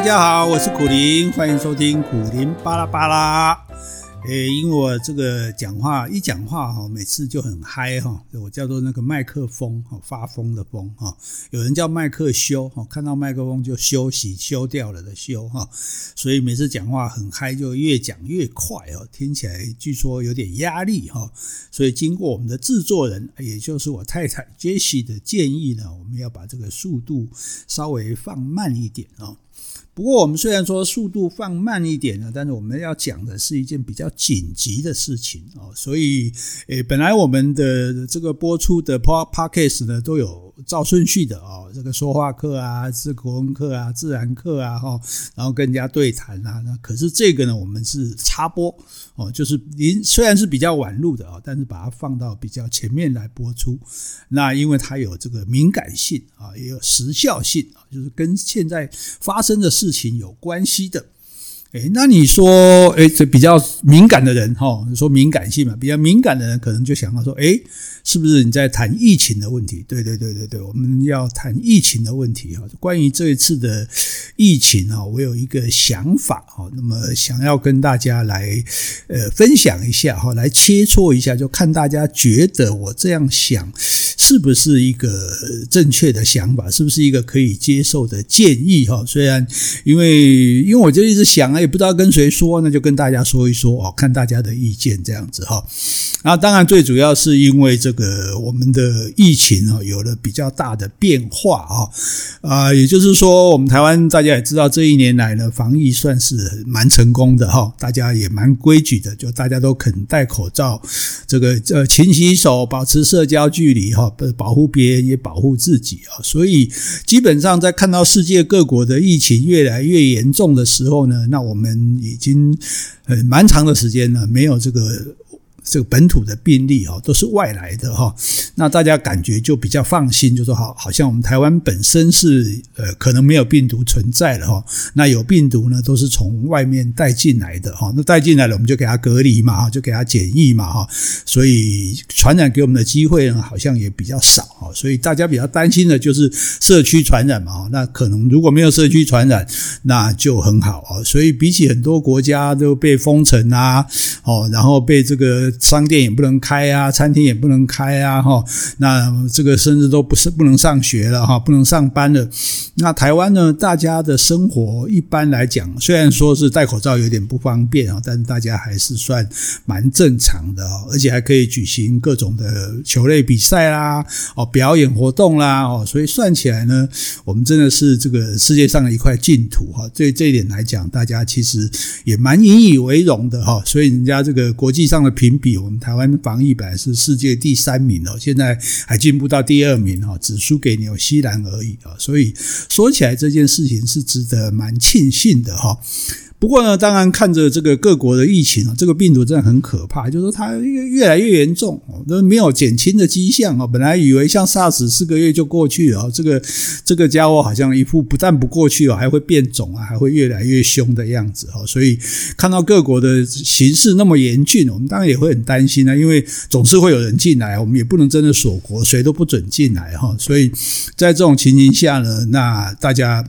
大家好，我是苦林，欢迎收听苦林巴拉巴拉。诶，因为我这个讲话一讲话哈，每次就很嗨哈，我叫做那个麦克风哈，发疯的疯哈，有人叫麦克修哈，看到麦克风就休息休掉了的休哈，所以每次讲话很嗨，就越讲越快哦，听起来据说有点压力哈，所以经过我们的制作人，也就是我太太 Jesse 的建议呢，我们要把这个速度稍微放慢一点啊。不过，我们虽然说速度放慢一点呢，但是我们要讲的是一件比较紧急的事情哦。所以，诶，本来我们的这个播出的 Podcast 呢，都有。照顺序的哦，这个说话课啊，是国文课啊，自然课啊，哈，然后跟人家对谈啊。那可是这个呢，我们是插播哦，就是您虽然是比较晚录的啊，但是把它放到比较前面来播出。那因为它有这个敏感性啊，也有时效性啊，就是跟现在发生的事情有关系的。诶，那你说，诶，这比较敏感的人哈，说敏感性嘛，比较敏感的人可能就想到说，诶。是不是你在谈疫情的问题？对对对对对，我们要谈疫情的问题哈。关于这一次的疫情哈，我有一个想法哈，那么想要跟大家来呃分享一下哈，来切磋一下，就看大家觉得我这样想是不是一个正确的想法，是不是一个可以接受的建议哈？虽然因为因为我就一直想啊，也不知道跟谁说，那就跟大家说一说哦，看大家的意见这样子哈。那当然最主要是因为这个。呃，我们的疫情啊，有了比较大的变化啊，啊，也就是说，我们台湾大家也知道，这一年来呢，防疫算是蛮成功的哈，大家也蛮规矩的，就大家都肯戴口罩，这个呃，勤洗手，保持社交距离哈，保护别人也保护自己啊，所以基本上在看到世界各国的疫情越来越严重的时候呢，那我们已经呃蛮长的时间了，没有这个。这个本土的病例哦都是外来的哈，那大家感觉就比较放心，就说好，好像我们台湾本身是呃可能没有病毒存在了哈，那有病毒呢都是从外面带进来的哈，那带进来了我们就给他隔离嘛哈，就给他检疫嘛哈，所以传染给我们的机会呢好像也比较少哈，所以大家比较担心的就是社区传染嘛哈，那可能如果没有社区传染那就很好啊，所以比起很多国家都被封城啊，哦，然后被这个。商店也不能开啊，餐厅也不能开啊，哈，那这个甚至都不是不能上学了哈，不能上班了。那台湾呢，大家的生活一般来讲，虽然说是戴口罩有点不方便啊，但是大家还是算蛮正常的哦，而且还可以举行各种的球类比赛啦，哦，表演活动啦，哦，所以算起来呢，我们真的是这个世界上的一块净土哈。对这一点来讲，大家其实也蛮引以为荣的哈。所以人家这个国际上的评比，我们台湾防疫本来是世界第三名哦，现在还进步到第二名哈，只输给纽西兰而已啊。所以说起来这件事情是值得蛮庆幸的哈。不过呢，当然看着这个各国的疫情啊，这个病毒真的很可怕，就是说它越越来越严重，都没有减轻的迹象啊。本来以为像 SARS 四个月就过去了，这个这个家伙好像一副不但不过去了，还会变种啊，还会越来越凶的样子哈。所以看到各国的形势那么严峻，我们当然也会很担心啊，因为总是会有人进来，我们也不能真的锁国，谁都不准进来哈。所以在这种情形下呢，那大家。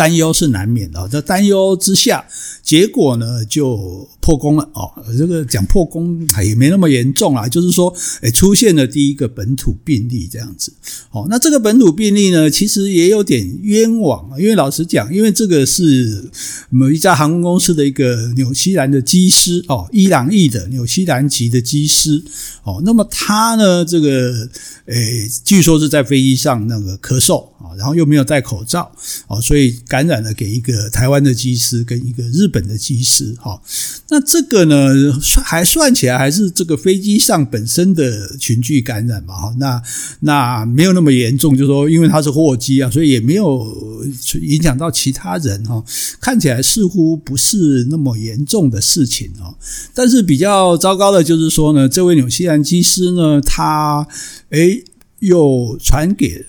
担忧是难免的，在担忧之下，结果呢就破功了哦。这个讲破功也没那么严重啦，就是说，诶，出现了第一个本土病例这样子。哦，那这个本土病例呢，其实也有点冤枉，因为老实讲，因为这个是某一家航空公司的一个纽西兰的机师哦，伊朗裔的纽西兰籍的机师哦，那么他呢，这个诶，据说是在飞机上那个咳嗽啊，然后又没有戴口罩哦，所以。感染了给一个台湾的机师跟一个日本的机师，哈，那这个呢，还算起来还是这个飞机上本身的群聚感染嘛，哈，那那没有那么严重，就是说因为它是货机啊，所以也没有影响到其他人，哈，看起来似乎不是那么严重的事情，哈，但是比较糟糕的就是说呢，这位纽西兰机师呢，他诶又传给。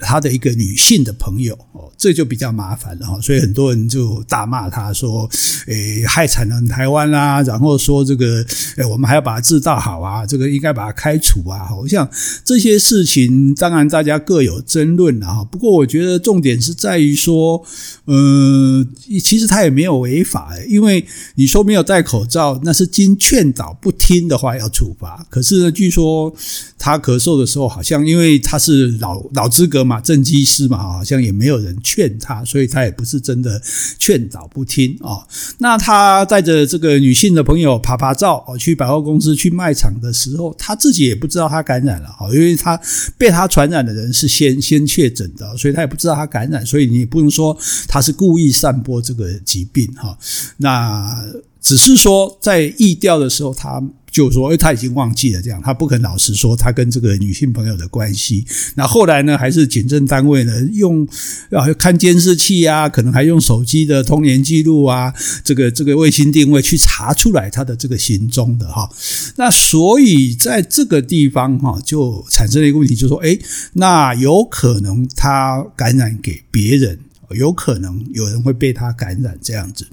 他的一个女性的朋友，这就比较麻烦了哈。所以很多人就大骂他说：“诶，害惨了台湾啦！”然后说这个，诶，我们还要把它制造好啊，这个应该把它开除啊。好像这些事情，当然大家各有争论了哈。不过我觉得重点是在于说，呃，其实他也没有违法，因为你说没有戴口罩，那是经劝导不听的话要处罚。可是呢，据说他咳嗽的时候，好像因为他是老老资格。嘛，正机师嘛，好像也没有人劝他，所以他也不是真的劝导不听啊。那他带着这个女性的朋友趴趴走哦，去百货公司去卖场的时候，他自己也不知道他感染了啊，因为他被他传染的人是先先确诊的，所以他也不知道他感染，所以你也不能说他是故意散播这个疾病哈。那只是说在疫调的时候他。就说，哎，他已经忘记了这样，他不肯老实说他跟这个女性朋友的关系。那后来呢，还是警政单位呢用啊看监视器啊，可能还用手机的通联记录啊，这个这个卫星定位去查出来他的这个行踪的哈。那所以在这个地方哈，就产生了一个问题，就说，哎，那有可能他感染给别人。有可能有人会被他感染这样子，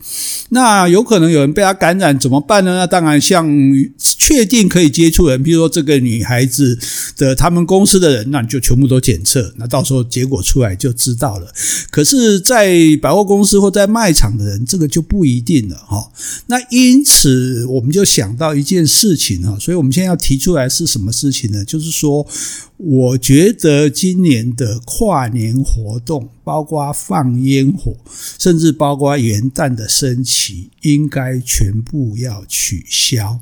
那有可能有人被他感染怎么办呢？那当然，像确定可以接触人，比如说这个女孩子的他们公司的人，那你就全部都检测，那到时候结果出来就知道了。可是，在百货公司或在卖场的人，这个就不一定了哈。那因此，我们就想到一件事情哈，所以我们现在要提出来是什么事情呢？就是说。我觉得今年的跨年活动，包括放烟火，甚至包括元旦的升旗，应该全部要取消。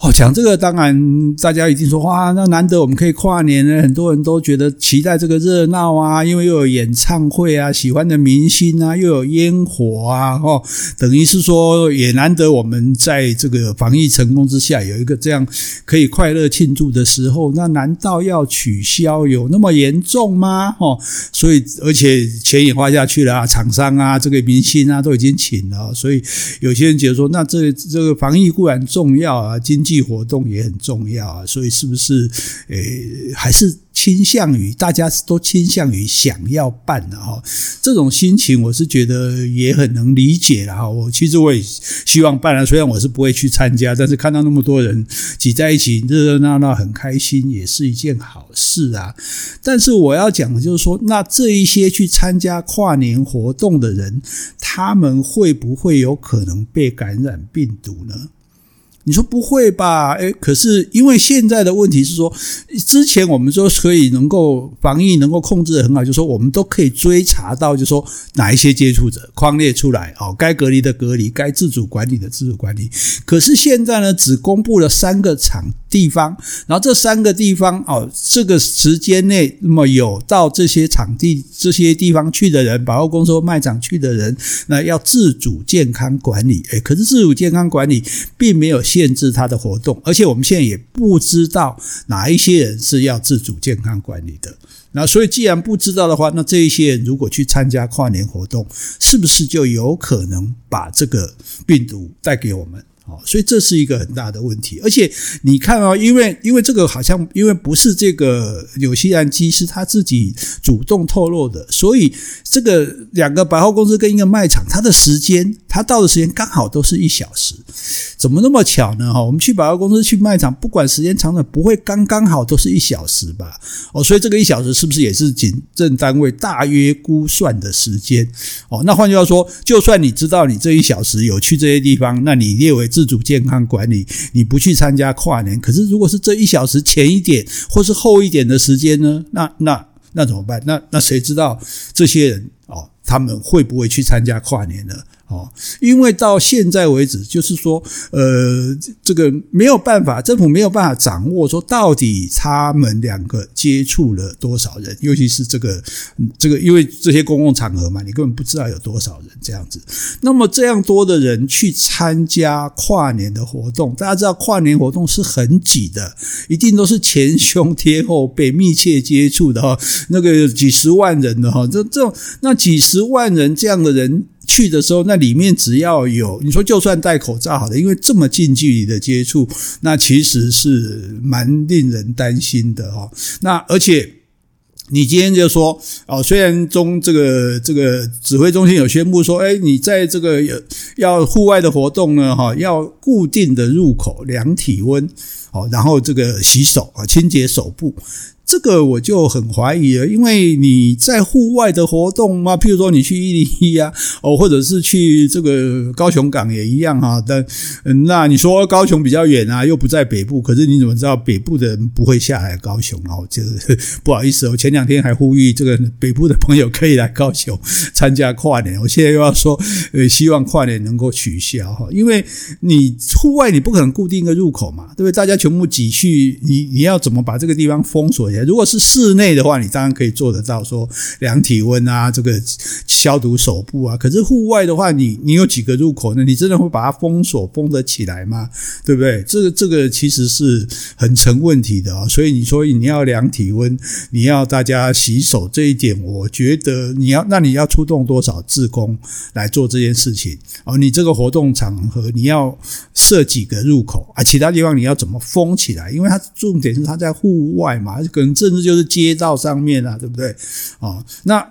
哦，讲这个当然，大家一定说哇，那难得我们可以跨年呢，很多人都觉得期待这个热闹啊，因为又有演唱会啊，喜欢的明星啊，又有烟火啊，哦，等于是说也难得我们在这个防疫成功之下有一个这样可以快乐庆祝的时候，那难道要取消有那么严重吗？哦，所以而且钱也花下去了啊，厂商啊，这个明星啊都已经请了，所以有些人觉得说，那这这个防疫固然重要啊，经济活动也很重要啊，所以是不是诶还是倾向于大家都倾向于想要办的哈？这种心情我是觉得也很能理解了哈。我其实我也希望办了，虽然我是不会去参加，但是看到那么多人挤在一起，热热闹闹，很开心，也是一件好事啊。但是我要讲的就是说，那这一些去参加跨年活动的人，他们会不会有可能被感染病毒呢？你说不会吧？诶，可是因为现在的问题是说，之前我们说可以能够防疫能够控制得很好，就是说我们都可以追查到，就是说哪一些接触者框列出来，哦，该隔离的隔离，该自主管理的自主管理。可是现在呢，只公布了三个场地方，然后这三个地方哦，这个时间内那么有到这些场地这些地方去的人，百货公司卖场去的人，那要自主健康管理。诶，可是自主健康管理并没有限制他的活动，而且我们现在也不知道哪一些人是要自主健康管理的。那所以既然不知道的话，那这一些人如果去参加跨年活动，是不是就有可能把这个病毒带给我们？哦，所以这是一个很大的问题，而且你看哦，因为因为这个好像因为不是这个纽西兰机是他自己主动透露的，所以这个两个百货公司跟一个卖场，它的时间，他到的时间刚好都是一小时，怎么那么巧呢？哈，我们去百货公司去卖场，不管时间长短，不会刚刚好都是一小时吧？哦，所以这个一小时是不是也是警政单位大约估算的时间？哦，那换句话说，就算你知道你这一小时有去这些地方，那你列为。自主健康管理，你不去参加跨年，可是如果是这一小时前一点或是后一点的时间呢？那那那怎么办？那那谁知道这些人哦，他们会不会去参加跨年呢？哦，因为到现在为止，就是说，呃，这个没有办法，政府没有办法掌握说到底他们两个接触了多少人，尤其是这个这个，因为这些公共场合嘛，你根本不知道有多少人这样子。那么这样多的人去参加跨年的活动，大家知道跨年活动是很挤的，一定都是前胸贴后背、密切接触的哈，那个几十万人的哈，这这种那几十万人这样的人。去的时候，那里面只要有你说，就算戴口罩好了，因为这么近距离的接触，那其实是蛮令人担心的哈。那而且你今天就说哦，虽然中这个这个指挥中心有宣布说，哎，你在这个要户外的活动呢，哈，要固定的入口量体温，哦，然后这个洗手啊，清洁手部。这个我就很怀疑了，因为你在户外的活动嘛，譬如说你去一零一啊，哦，或者是去这个高雄港也一样哈。但那你说高雄比较远啊，又不在北部，可是你怎么知道北部的人不会下来高雄？然后就不好意思，我前两天还呼吁这个北部的朋友可以来高雄 参加跨年，我现在又要说，呃，希望跨年能够取消哈，因为你户外你不可能固定一个入口嘛，对不对？大家全部挤去，你你要怎么把这个地方封锁？如果是室内的话，你当然可以做得到，说量体温啊，这个消毒手部啊。可是户外的话，你你有几个入口呢？你真的会把它封锁封得起来吗？对不对？这个这个其实是很成问题的啊。所以你说你要量体温，你要大家洗手这一点，我觉得你要那你要出动多少志工来做这件事情？哦，你这个活动场合你要设几个入口啊？其他地方你要怎么封起来？因为它重点是它在户外嘛，跟甚至就是街道上面啊，对不对？哦，那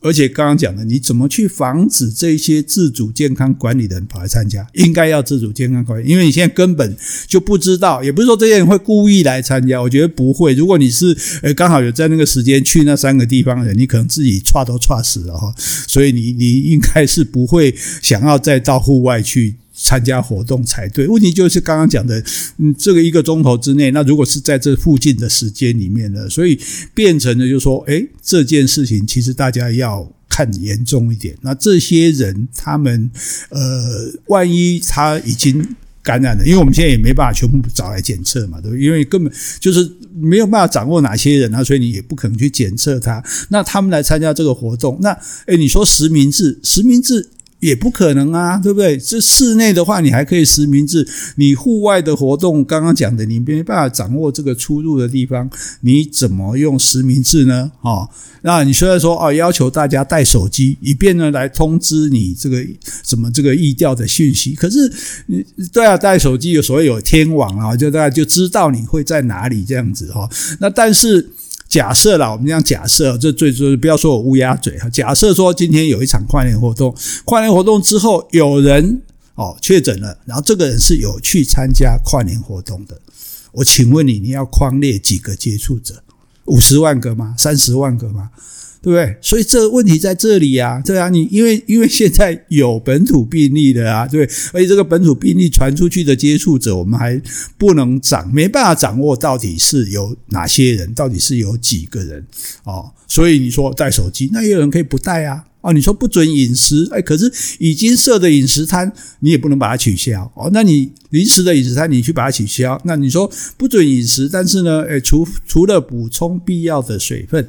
而且刚刚讲的，你怎么去防止这些自主健康管理的人跑来参加？应该要自主健康管理，因为你现在根本就不知道，也不是说这些人会故意来参加，我觉得不会。如果你是呃刚好有在那个时间去那三个地方的人，你可能自己剉都剉死了哈，所以你你应该是不会想要再到户外去。参加活动才对，问题就是刚刚讲的，嗯，这个一个钟头之内，那如果是在这附近的时间里面呢，所以变成了就是说，诶，这件事情其实大家要看严重一点。那这些人他们，呃，万一他已经感染了，因为我们现在也没办法全部找来检测嘛，对不对？因为根本就是没有办法掌握哪些人啊，所以你也不可能去检测他。那他们来参加这个活动，那诶，你说实名制，实名制。也不可能啊，对不对？这室内的话，你还可以实名制；你户外的活动，刚刚讲的，你没办法掌握这个出入的地方，你怎么用实名制呢？哦，那你虽然说哦，要求大家带手机，以便呢来通知你这个什么这个疫调的讯息，可是你对啊，带手机有所谓有天网啊，就大家就知道你会在哪里这样子哈。那但是。假设啦，我们这样假设，这最最不要说我乌鸦嘴哈。假设说今天有一场跨年活动，跨年活动之后有人哦确诊了，然后这个人是有去参加跨年活动的，我请问你，你要框列几个接触者？五十万个吗？三十万个吗？对不对？所以这个问题在这里啊，对啊，你因为因为现在有本土病例的啊，对，而且这个本土病例传出去的接触者，我们还不能掌，没办法掌握到底是有哪些人，到底是有几个人哦。所以你说带手机，那也有人可以不带啊。哦，你说不准饮食，哎，可是已经设的饮食摊，你也不能把它取消哦。那你临时的饮食摊，你去把它取消，那你说不准饮食，但是呢，哎，除除了补充必要的水分。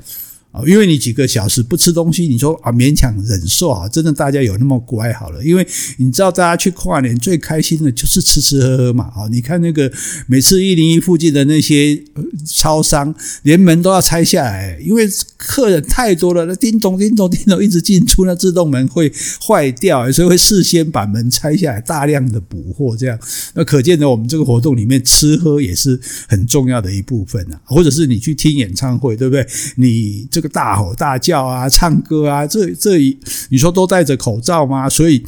啊，因为你几个小时不吃东西，你说啊勉强忍受啊，真的大家有那么乖好了？因为你知道大家去跨年最开心的就是吃吃喝喝嘛啊！你看那个每次一零一附近的那些超商，连门都要拆下来，因为客人太多了，那叮咚叮咚叮咚一直进出，那自动门会坏掉，所以会事先把门拆下来，大量的补货这样。那可见呢我们这个活动里面吃喝也是很重要的一部分啊，或者是你去听演唱会，对不对？你这个大吼大叫啊，唱歌啊，这这一你说都戴着口罩吗？所以，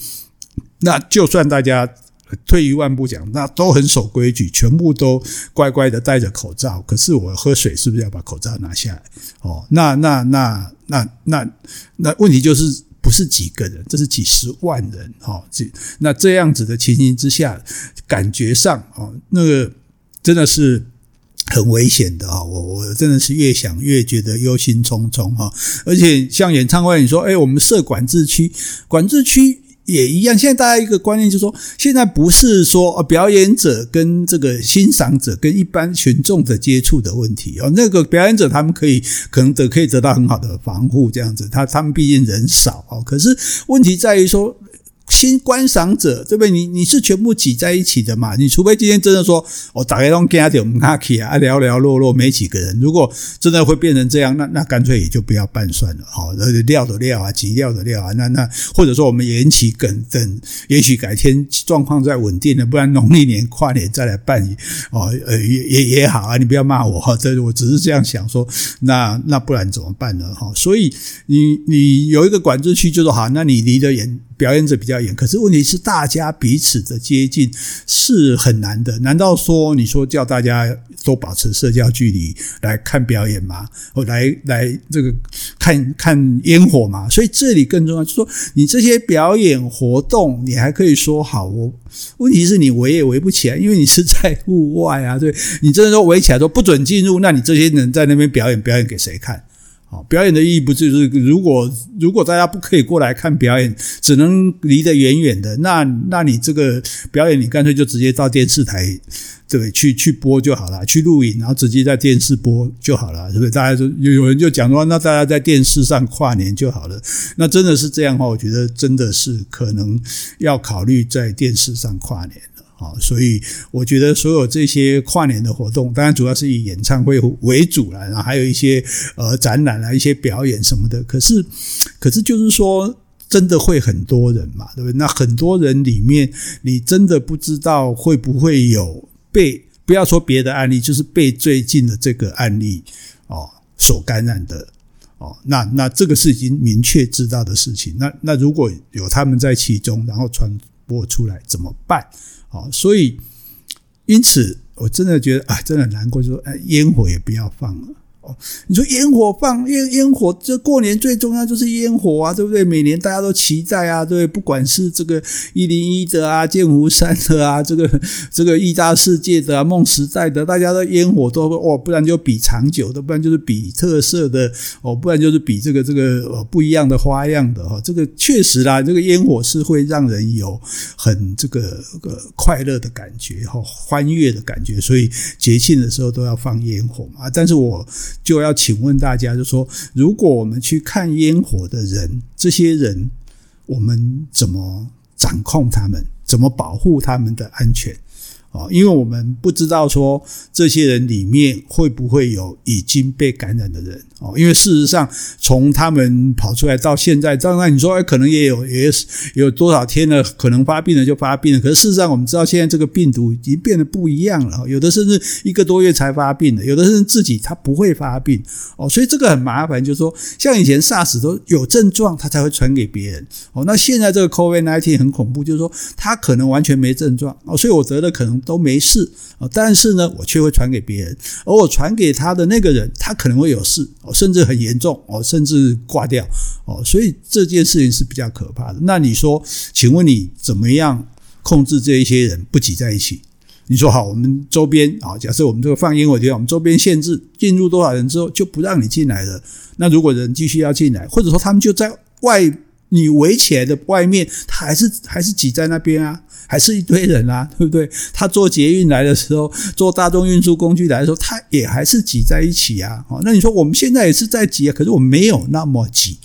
那就算大家退一万步讲，那都很守规矩，全部都乖乖的戴着口罩。可是我喝水是不是要把口罩拿下来？哦，那那那那那那问题就是不是几个人，这是几十万人哦。这那这样子的情形之下，感觉上哦，那个真的是。很危险的啊！我我真的是越想越觉得忧心忡忡哈。而且像演唱会，你说，哎，我们设管制区，管制区也一样。现在大家一个观念就是说，现在不是说表演者跟这个欣赏者跟一般群众的接触的问题哦。那个表演者他们可以可能得可以得到很好的防护，这样子，他他们毕竟人少哦。可是问题在于说。新观赏者，对不对？你你是全部挤在一起的嘛？你除非今天真的说，我打开通给他点我们卡起啊，聊聊落落没几个人。如果真的会变成这样，那那干脆也就不要办算了，好，料的料啊，挤料的料啊，那那或者说我们延期等等，也许改天状况再稳定了，不然农历年跨年再来办，哦，呃，也也也好啊，你不要骂我哈，这我只是这样想说，那那不然怎么办呢？哈，所以你你有一个管制区就说好，那你离得远。表演者比较远，可是问题是大家彼此的接近是很难的。难道说你说叫大家都保持社交距离来看表演吗？或来来这个看看烟火吗？所以这里更重要，就是说你这些表演活动，你还可以说好，我问题是你围也围不起来，因为你是在户外啊。对，你真的说围起来说不准进入，那你这些人在那边表演，表演给谁看？好，表演的意义不就是如果如果大家不可以过来看表演，只能离得远远的，那那你这个表演，你干脆就直接到电视台对去去播就好了，去录影，然后直接在电视播就好了，是不是？大家就有有人就讲说，那大家在电视上跨年就好了。那真的是这样的话，我觉得真的是可能要考虑在电视上跨年。啊，所以我觉得所有这些跨年的活动，当然主要是以演唱会为主了，然后还有一些呃展览啊、一些表演什么的。可是，可是就是说，真的会很多人嘛，对不对？那很多人里面，你真的不知道会不会有被，不要说别的案例，就是被最近的这个案例哦所感染的哦。那那这个是已经明确知道的事情。那那如果有他们在其中，然后传播出来怎么办？好，所以因此，我真的觉得啊，真的很难过，就说哎，烟火也不要放了。哦，你说烟火放烟烟火，这过年最重要就是烟火啊，对不对？每年大家都期待啊，对不？管是这个一零一的啊，剑湖山的啊，这个这个义大世界的啊，梦时代的，大家的烟火都哦，不然就比长久的，不然就是比特色的哦，不然就是比这个这个呃不一样的花样的哈。这个确实啦，这个烟火是会让人有很这个个快乐的感觉哈，欢悦的感觉，所以节庆的时候都要放烟火嘛。但是我。就要请问大家，就说如果我们去看烟火的人，这些人我们怎么掌控他们？怎么保护他们的安全？哦，因为我们不知道说这些人里面会不会有已经被感染的人哦，因为事实上从他们跑出来到现在，当然你说哎，可能也有也有多少天了，可能发病了就发病了。可是事实上我们知道现在这个病毒已经变得不一样了，有的甚至一个多月才发病的，有的甚至自己他不会发病哦，所以这个很麻烦。就是说像以前 SARS 都有症状，他才会传给别人哦。那现在这个 COVID-19 很恐怖，就是说他可能完全没症状哦，所以我得了可能。都没事啊，但是呢，我却会传给别人，而我传给他的那个人，他可能会有事哦，甚至很严重哦，甚至挂掉哦，所以这件事情是比较可怕的。那你说，请问你怎么样控制这一些人不挤在一起？你说好，我们周边啊，假设我们这个放烟火地，我们周边限制进入多少人之后就不让你进来了。那如果人继续要进来，或者说他们就在外。你围起来的外面，他还是还是挤在那边啊，还是一堆人啊，对不对？他坐捷运来的时候，坐大众运输工具来的时候，他也还是挤在一起啊。哦，那你说我们现在也是在挤啊，可是我没有那么挤。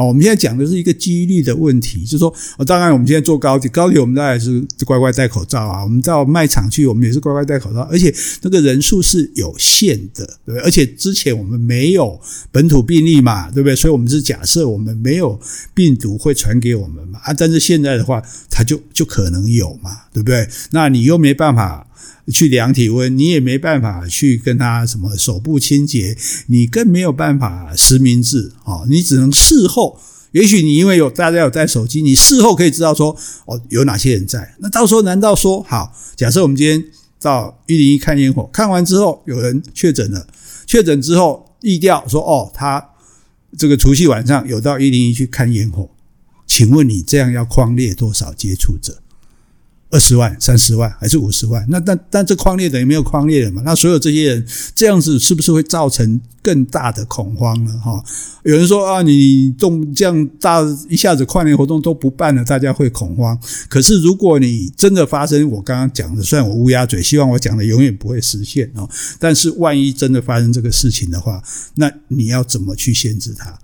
好，我们现在讲的是一个几率的问题，就是说，当然我们现在坐高铁，高铁我们当然是乖乖戴口罩啊。我们到卖场去，我们也是乖乖戴口罩，而且那个人数是有限的，对不对？而且之前我们没有本土病例嘛，对不对？所以我们是假设我们没有病毒会传给我们嘛。啊，但是现在的话，它就就可能有嘛，对不对？那你又没办法。去量体温，你也没办法去跟他什么手部清洁，你更没有办法实名制啊！你只能事后，也许你因为有大家有带手机，你事后可以知道说哦有哪些人在。那到时候难道说好？假设我们今天到一零一看烟火，看完之后有人确诊了，确诊之后疫调说哦他这个除夕晚上有到一零一去看烟火，请问你这样要框列多少接触者？二十万、三十万还是五十万？那但但这匡列等于没有匡列了嘛？那所有这些人这样子是不是会造成更大的恐慌呢？哈，有人说啊，你动这样大一下子跨年活动都不办了，大家会恐慌。可是如果你真的发生我刚刚讲的，虽然我乌鸦嘴，希望我讲的永远不会实现哦，但是万一真的发生这个事情的话，那你要怎么去限制它？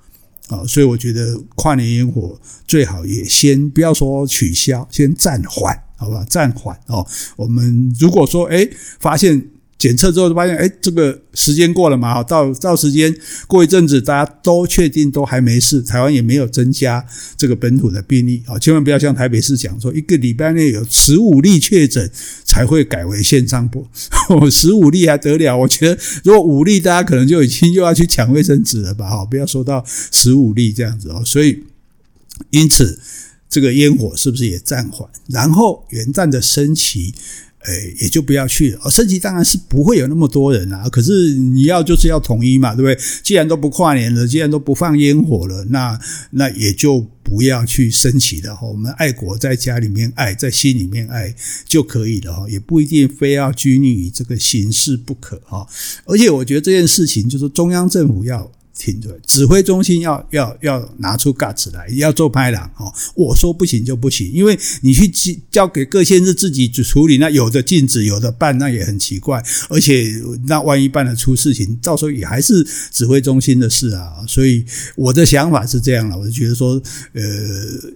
啊，所以我觉得跨年烟火最好也先不要说取消，先暂缓，好吧？暂缓哦。我们如果说诶发现。检测之后就发现，哎，这个时间过了嘛，好，到到时间过一阵子，大家都确定都还没事，台湾也没有增加这个本土的病例，啊，千万不要像台北市讲说，一个礼拜内有十五例确诊才会改为线上播，十五例还得了？我觉得如果五例，大家可能就已经又要去抢卫生纸了吧，哈，不要说到十五例这样子哦，所以因此这个烟火是不是也暂缓？然后元旦的升旗。诶，也就不要去了。哦，升旗当然是不会有那么多人啊。可是你要就是要统一嘛，对不对？既然都不跨年了，既然都不放烟火了，那那也就不要去升旗了。哈，我们爱国在家里面爱，在心里面爱就可以了。哈，也不一定非要拘泥于这个形式不可。哈，而且我觉得这件事情就是中央政府要。挺对，指挥中心要要要拿出 guts 来，要做拍档哦。我说不行就不行，因为你去交给各县市自己去处理，那有的禁止，有的办，那也很奇怪。而且那万一办了出事情，到时候也还是指挥中心的事啊。所以我的想法是这样了，我就觉得说，呃，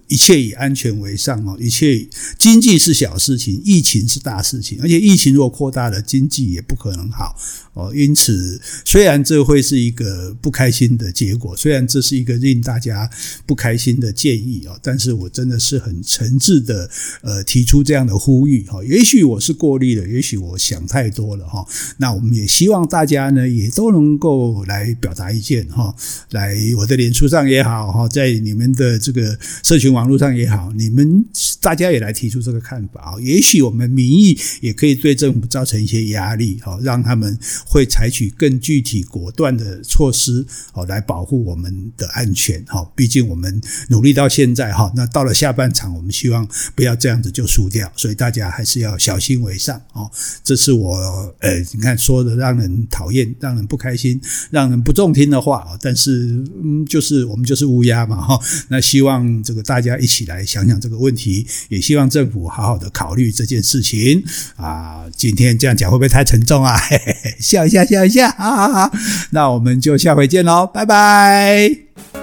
一切以安全为上哦。一切经济是小事情，疫情是大事情，而且疫情如果扩大了，经济也不可能好哦。因此，虽然这会是一个不开心的结果，虽然这是一个令大家不开心的建议啊，但是我真的是很诚挚的呃提出这样的呼吁哈。也许我是过虑了，也许我想太多了哈。那我们也希望大家呢也都能够来表达意见哈，来我的脸书上也好哈，在你们的这个社群网络上也好，你们大家也来提出这个看法啊。也许我们民意也可以对政府造成一些压力哈，让他们会采取更具体果断的措施。好，来保护我们的安全哈。毕竟我们努力到现在哈，那到了下半场，我们希望不要这样子就输掉，所以大家还是要小心为上哦。这是我呃，你看说的让人讨厌、让人不开心、让人不中听的话，但是嗯，就是我们就是乌鸦嘛哈。那希望这个大家一起来想想这个问题，也希望政府好好的考虑这件事情啊。今天这样讲会不会太沉重啊？嘿嘿嘿，笑一下，笑一下，好好好。那我们就下回见喽。好拜拜。